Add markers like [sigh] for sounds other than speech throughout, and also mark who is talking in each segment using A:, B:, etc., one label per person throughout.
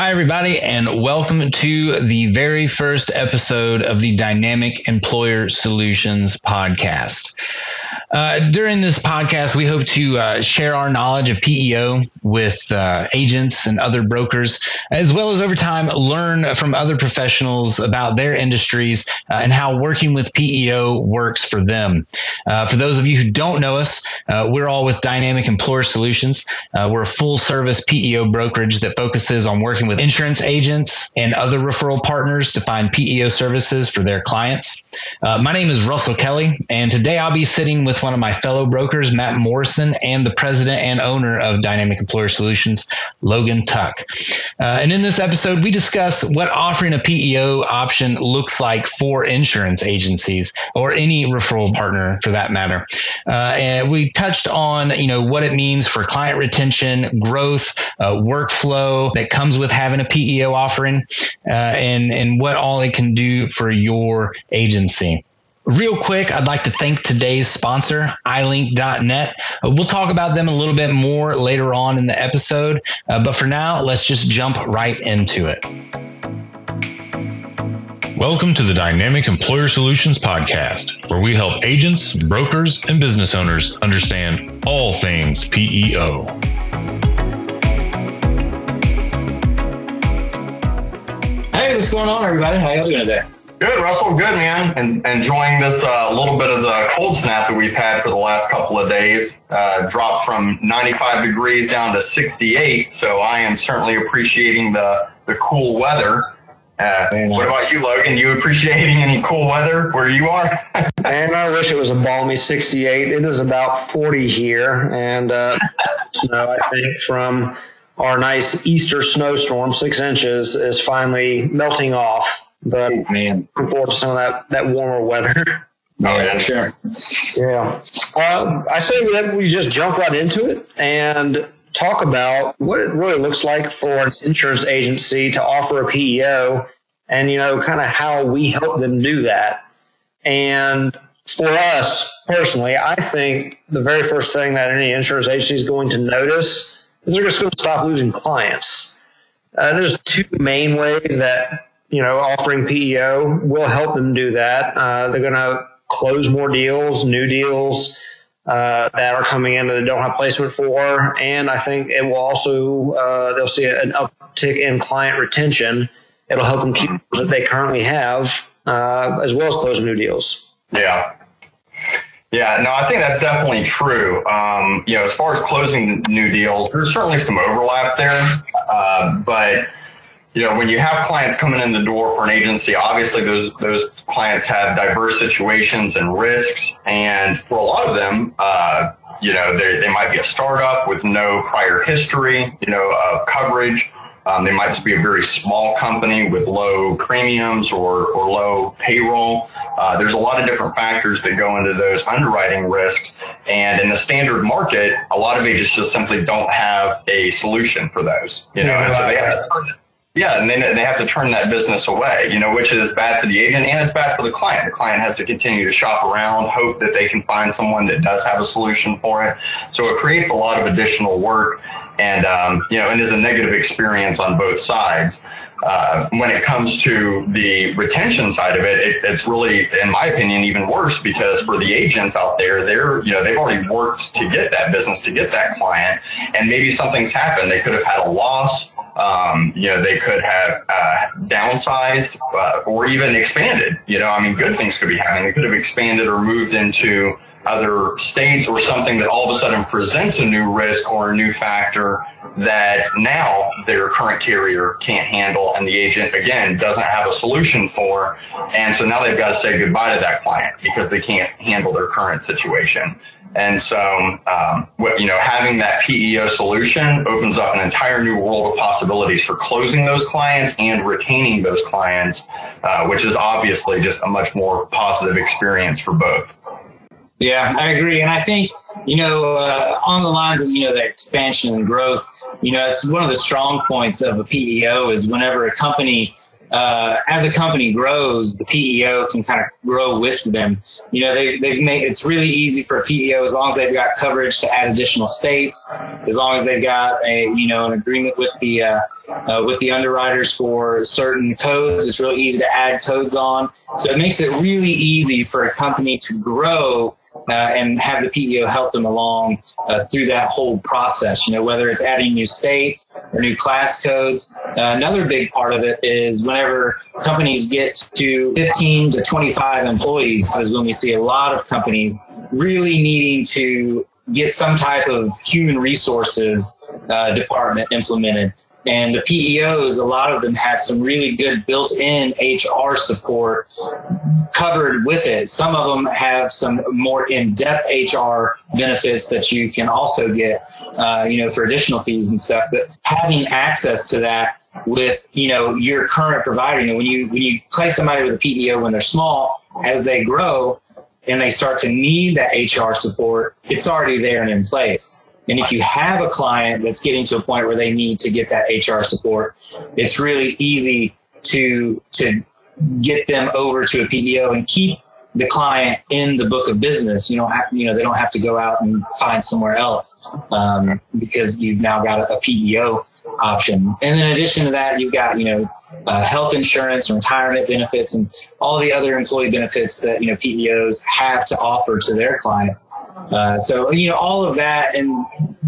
A: Hi, everybody, and welcome to the very first episode of the Dynamic Employer Solutions podcast. Uh, during this podcast, we hope to uh, share our knowledge of PEO with uh, agents and other brokers, as well as over time learn from other professionals about their industries uh, and how working with PEO works for them. Uh, for those of you who don't know us, we're all with Dynamic Employer Solutions. we're a full service PEO brokerage that focuses on working with insurance agents and other referral partners to find PEO services for their clients. my name is Russell Kelly, and today I'll be sitting with one of my fellow brokers, Matt Morrison, and the president and owner of Dynamic Employer Solutions, Logan Tuck. Uh, and in this episode, we discuss what offering a PEO option looks like for insurance agencies or any referral partner for that matter. Uh, and we touched on, you know, what it means for client retention, growth, uh, workflow that comes with having a PEO offering, uh, and and what all it can do for your agency. Real quick, I'd like to thank today's sponsor, iLink.net. Uh, we'll talk about them a little bit more later on in the episode, uh, but for now, let's just jump right into it.
B: Welcome to the Dynamic Employer Solutions Podcast, where we help agents, brokers, and business owners understand all things PEO.
A: Hey, what's going on, everybody? How you all doing today?
C: Good, Russell. Good, man. And enjoying this uh, little bit of the cold snap that we've had for the last couple of days. Uh, dropped from 95 degrees down to 68. So I am certainly appreciating the, the cool weather. Uh, nice. What about you, Logan? You appreciating any cool weather where you are? [laughs]
D: and I wish it was a balmy 68. It is about 40 here, and uh, snow I think from our nice Easter snowstorm, six inches, is finally melting off. But oh, man, looking forward to some of that, that warmer weather.
C: Oh, yeah, sure.
D: Yeah. Uh, I say that we just jump right into it and talk about what it really looks like for an insurance agency to offer a PEO and, you know, kind of how we help them do that. And for us personally, I think the very first thing that any insurance agency is going to notice is they're just going to stop losing clients. Uh, there's two main ways that you know, offering PEO will help them do that. Uh, they're going to close more deals, new deals uh, that are coming in that they don't have placement for, and I think it will also uh, they'll see an uptick in client retention. It'll help them keep those that they currently have, uh, as well as close new deals.
C: Yeah. Yeah, no, I think that's definitely true. Um, you know, as far as closing new deals, there's certainly some overlap there, uh, but you know, when you have clients coming in the door for an agency, obviously those those clients have diverse situations and risks, and for a lot of them, uh, you know, they they might be a startup with no prior history, you know, of coverage. Um, they might just be a very small company with low premiums or, or low payroll. Uh, there's a lot of different factors that go into those underwriting risks. And in the standard market, a lot of agents just simply don't have a solution for those, you know, yeah, and so they have to turn yeah, and then they have to turn that business away, you know, which is bad for the agent and it's bad for the client. The client has to continue to shop around, hope that they can find someone that does have a solution for it. So it creates a lot of additional work and, um, you know, and is a negative experience on both sides. Uh, when it comes to the retention side of it, it, it's really, in my opinion, even worse because for the agents out there, they're, you know, they've already worked to get that business, to get that client, and maybe something's happened. They could have had a loss um, you know, they could have uh, downsized uh, or even expanded. You know, I mean, good things could be happening. They could have expanded or moved into other states or something that all of a sudden presents a new risk or a new factor that now their current carrier can't handle and the agent again doesn't have a solution for and so now they've got to say goodbye to that client because they can't handle their current situation and so, um, what, you know, having that PEO solution opens up an entire new world of possibilities for closing those clients and retaining those clients, uh, which is obviously just a much more positive experience for both.
A: Yeah, I agree. And I think, you know, uh, on the lines of, you know, the expansion and growth, you know, it's one of the strong points of a PEO is whenever a company uh, as a company grows, the PEO can kind of grow with them. You know, they, they've made it's really easy for a PEO as long as they've got coverage to add additional states, as long as they've got a you know an agreement with the uh, uh, with the underwriters for certain codes. It's really easy to add codes on, so it makes it really easy for a company to grow uh, and have the PEO help them along uh, through that whole process. You know, whether it's adding new states or new class codes. Uh, another big part of it is whenever companies get to 15 to 25 employees, is when we see a lot of companies really needing to get some type of human resources uh, department implemented. And the PEOs, a lot of them have some really good built in HR support covered with it. Some of them have some more in depth HR benefits that you can also get, uh, you know, for additional fees and stuff. But having access to that with, you know, your current provider, you know, when you, when you place somebody with a PEO when they're small, as they grow, and they start to need that HR support, it's already there and in place. And if you have a client that's getting to a point where they need to get that HR support, it's really easy to to get them over to a PEO and keep the client in the book of business. You know, you know they don't have to go out and find somewhere else um, because you've now got a, a PEO option. And in addition to that, you've got you know uh, health insurance and retirement benefits and all the other employee benefits that you know PEOs have to offer to their clients. Uh, so, you know, all of that and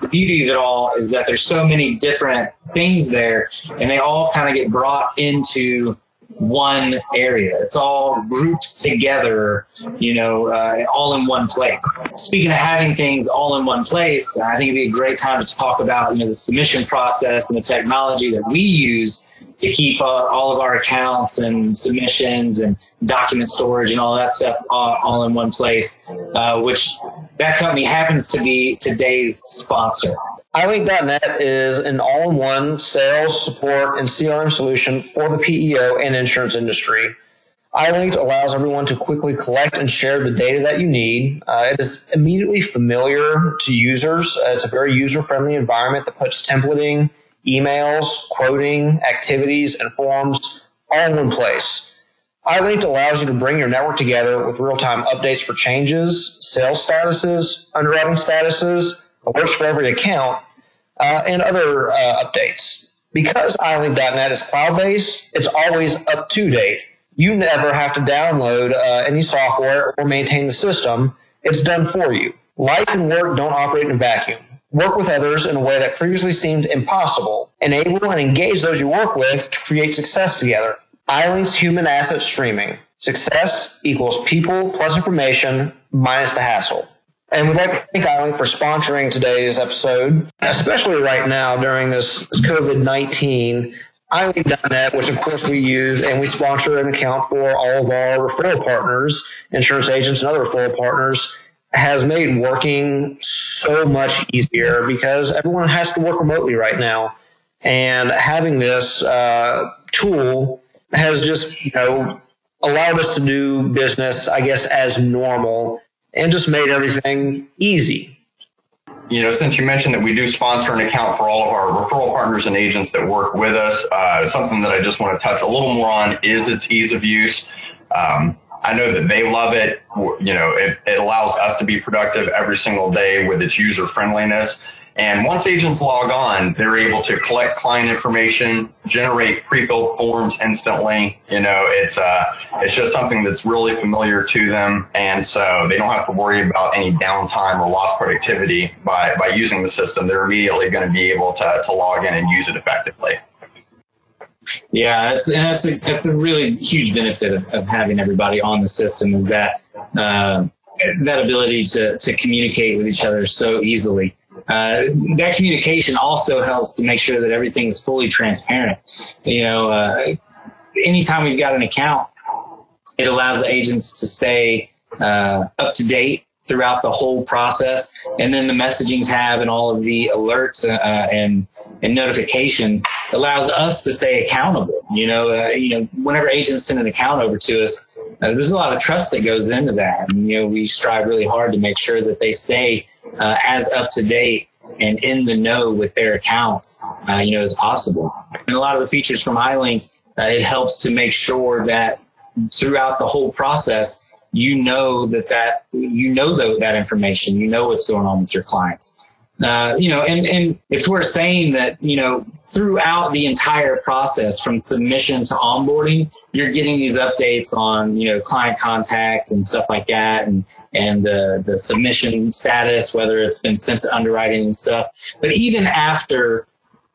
A: the beauty of it all is that there's so many different things there and they all kind of get brought into one area. It's all grouped together, you know, uh, all in one place. Speaking of having things all in one place, I think it'd be a great time to talk about, you know, the submission process and the technology that we use to keep uh, all of our accounts and submissions and document storage and all that stuff all, all in one place, uh, which that company happens to be today's sponsor.
D: iLink.net is an all-in-one sales, support, and CRM solution for the PEO and insurance industry. iLink allows everyone to quickly collect and share the data that you need. Uh, it is immediately familiar to users. Uh, it's a very user-friendly environment that puts templating, emails, quoting, activities, and forms all in one place. iLink allows you to bring your network together with real-time updates for changes, sales statuses, underwriting statuses, alerts for every account, uh, and other uh, updates. Because iLink.net is cloud-based, it's always up to date. You never have to download uh, any software or maintain the system. It's done for you. Life and work don't operate in a vacuum work with others in a way that previously seemed impossible, enable and engage those you work with to create success together. iLink's human asset streaming. Success equals people plus information minus the hassle. And we'd like to thank iLink for sponsoring today's episode, especially right now during this COVID 19. iLink.net, which of course we use, and we sponsor and account for all of our referral partners, insurance agents, and other referral partners has made working so much easier because everyone has to work remotely right now. And having this uh, tool has just, you know, allowed us to do business, I guess, as normal and just made everything easy.
C: You know, since you mentioned that we do sponsor an account for all of our referral partners and agents that work with us, uh, something that I just want to touch a little more on is its ease of use. Um, I know that they love it. You know, it, it allows us to be productive every single day with its user friendliness. And once agents log on, they're able to collect client information, generate pre-filled forms instantly. You know, it's uh, it's just something that's really familiar to them, and so they don't have to worry about any downtime or lost productivity by by using the system. They're immediately going to be able to to log in and use it effectively.
A: Yeah, it's, and that's a that's a really huge benefit of, of having everybody on the system is that uh, that ability to to communicate with each other so easily. Uh, that communication also helps to make sure that everything is fully transparent. You know, uh, anytime we've got an account, it allows the agents to stay uh, up to date throughout the whole process. And then the messaging tab and all of the alerts uh, and and notification allows us to stay accountable. You know, uh, you know, whenever agents send an account over to us, uh, there's a lot of trust that goes into that. And, you know, we strive really hard to make sure that they stay uh, as up to date and in the know with their accounts, uh, you know, as possible. And a lot of the features from iLink uh, it helps to make sure that throughout the whole process, you know that that you know the, that information, you know what's going on with your clients. Uh, you know, and, and it's worth saying that, you know, throughout the entire process from submission to onboarding, you're getting these updates on, you know, client contact and stuff like that and, and the, the submission status, whether it's been sent to underwriting and stuff. But even after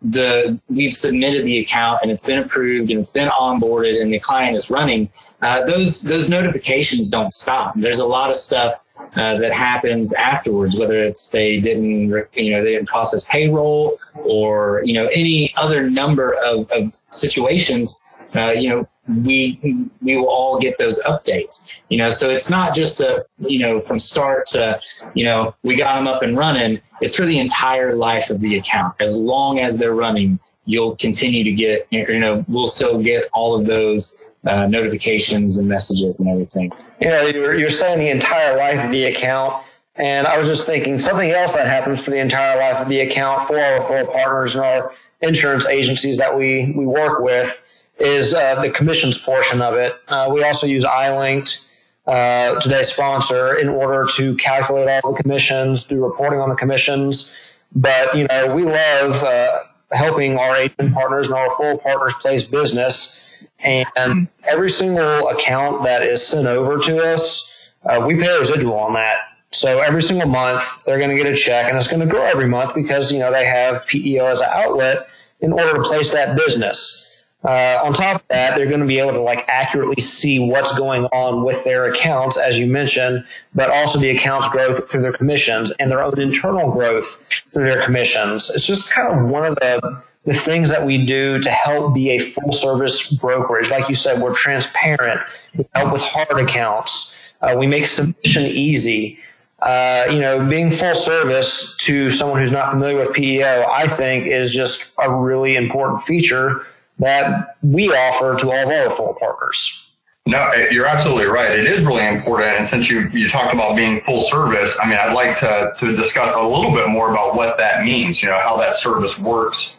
A: the we've submitted the account and it's been approved and it's been onboarded and the client is running, uh, those those notifications don't stop. There's a lot of stuff uh, that happens afterwards, whether it's they didn't you know they didn't process payroll or you know any other number of, of situations. Uh, you know we we will all get those updates you know so it's not just a you know from start to you know we got them up and running it's for the entire life of the account as long as they're running you'll continue to get you know we'll still get all of those uh, notifications and messages and everything
D: know you're, you're saying the entire life of the account and i was just thinking something else that happens for the entire life of the account for our referral partners and our insurance agencies that we we work with is uh, the commissions portion of it. Uh, we also use iLink, uh, today's sponsor, in order to calculate all the commissions, do reporting on the commissions. But you know, we love uh, helping our agent partners and our full partners place business. And every single account that is sent over to us, uh, we pay a residual on that. So every single month, they're going to get a check, and it's going to grow every month because you know they have PEO as an outlet in order to place that business. Uh, on top of that, they're going to be able to like accurately see what's going on with their accounts, as you mentioned, but also the accounts growth through their commissions and their own internal growth through their commissions. It's just kind of one of the the things that we do to help be a full service brokerage. Like you said, we're transparent. We help with hard accounts. Uh, we make submission easy. Uh, you know, being full service to someone who's not familiar with PEO, I think is just a really important feature that we offer to all of our full partners.
C: No, you're absolutely right. It is really important. And since you, you talked about being full service, I mean, I'd like to, to discuss a little bit more about what that means, you know, how that service works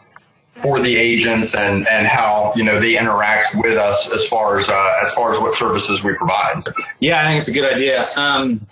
C: for the agents and, and how, you know, they interact with us as far as, uh, as far as what services we provide.
A: Yeah, I think it's a good idea. Um,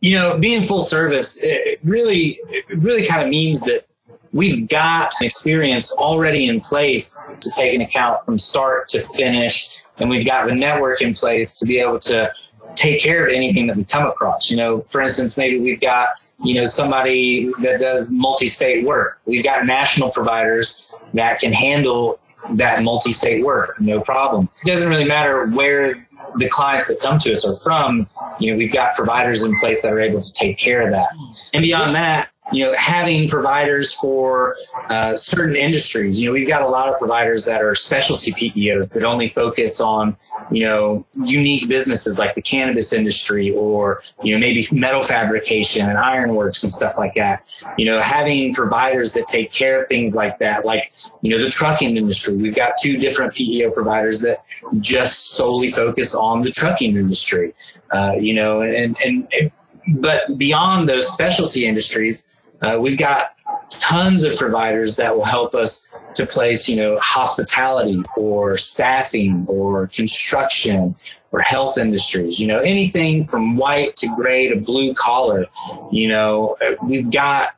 A: you know, being full service, it really, it really kind of means that we've got experience already in place to take an account from start to finish. And we've got the network in place to be able to take care of anything that we come across. You know, for instance, maybe we've got, you know, somebody that does multi-state work. We've got national providers that can handle that multi-state work, no problem. It doesn't really matter where the clients that come to us are from. You know, we've got providers in place that are able to take care of that. And beyond that, you know, having providers for uh, certain industries. You know, we've got a lot of providers that are specialty PEOs that only focus on, you know, unique businesses like the cannabis industry or, you know, maybe metal fabrication and ironworks and stuff like that. You know, having providers that take care of things like that, like, you know, the trucking industry. We've got two different PEO providers that just solely focus on the trucking industry. Uh, you know, and, and, and but beyond those specialty industries, uh, we've got tons of providers that will help us to place, you know, hospitality or staffing or construction or health industries, you know, anything from white to gray to blue collar, you know, we've got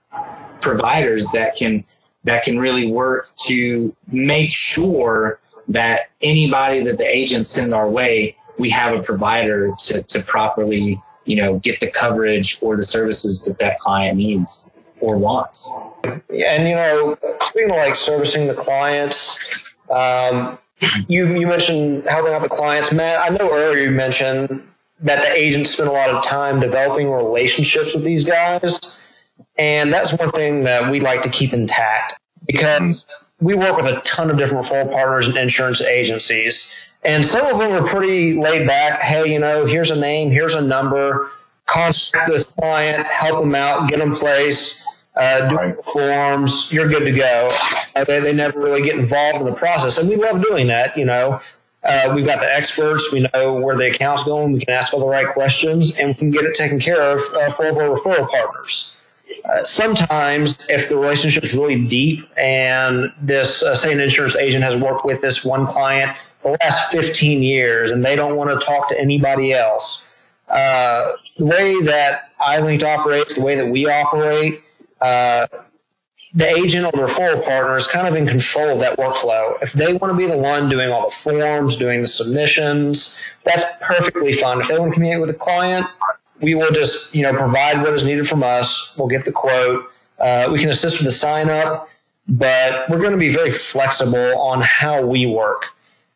A: providers that can that can really work to make sure that anybody that the agents send our way, we have a provider to, to properly, you know, get the coverage or the services that that client needs or wants.
D: And you know, speaking of like servicing the clients, um, you you mentioned helping out the clients, Matt. I know earlier you mentioned that the agents spend a lot of time developing relationships with these guys, and that's one thing that we like to keep intact because we work with a ton of different referral partners and insurance agencies. And some of them are pretty laid back. Hey, you know, here's a name, here's a number. Contact this client, help them out, get them placed uh, do right. forms, you're good to go. Uh, they, they never really get involved in the process. And we love doing that, you know. Uh, we've got the experts. We know where the account's going. We can ask all the right questions, and we can get it taken care of uh, for our referral partners. uh, sometimes if the relationship is really deep and this uh, say an insurance agent has worked with this one client the last 15 years and they don't want to talk to anybody else uh, the way that iLink operates the way that we operate uh, the agent or the referral partner is kind of in control of that workflow. If they want to be the one doing all the forms, doing the submissions, that's perfectly fine. If they want to communicate with the client, we will just you know provide what is needed from us. We'll get the quote. Uh, we can assist with the sign up, but we're going to be very flexible on how we work.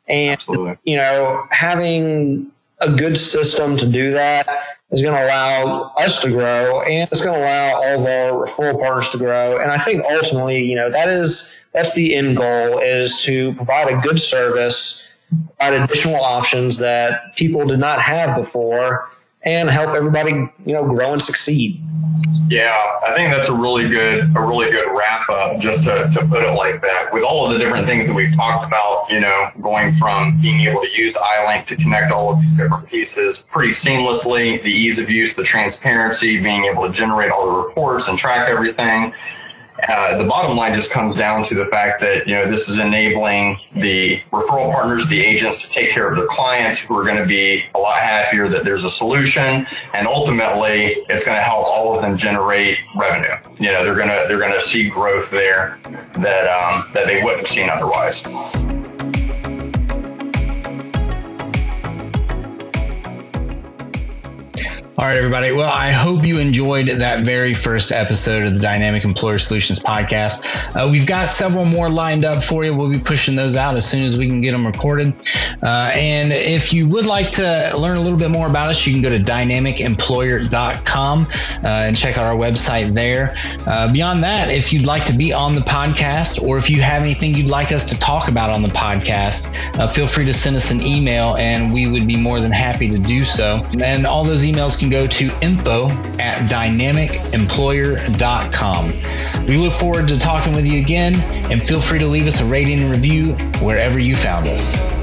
D: And Absolutely. you know, having a good system to do that is going to allow us to grow and it's going to allow all of our referral partners to grow. And I think ultimately, you know, that is, that's the end goal is to provide a good service, provide additional options that people did not have before and help everybody, you know, grow and succeed.
C: Yeah, I think that's a really good a really good wrap up just to, to put it like that. With all of the different things that we've talked about, you know, going from being able to use iLink to connect all of these different pieces pretty seamlessly, the ease of use, the transparency, being able to generate all the reports and track everything, uh, the bottom line just comes down to the fact that you know this is enabling the referral partners, the agents, to take care of their clients who are going to be a lot happier that there's a solution, and ultimately it's going to help all of them generate revenue. You know they're gonna they're gonna see growth there that um, that they wouldn't have seen otherwise.
A: All right, everybody. Well, I hope you enjoyed that very first episode of the Dynamic Employer Solutions podcast. Uh, we've got several more lined up for you. We'll be pushing those out as soon as we can get them recorded. Uh, and if you would like to learn a little bit more about us, you can go to dynamicemployer.com uh, and check out our website there. Uh, beyond that, if you'd like to be on the podcast or if you have anything you'd like us to talk about on the podcast, uh, feel free to send us an email and we would be more than happy to do so. And all those emails can go to info at dynamicemployer.com. We look forward to talking with you again, and feel free to leave us a rating and review wherever you found us.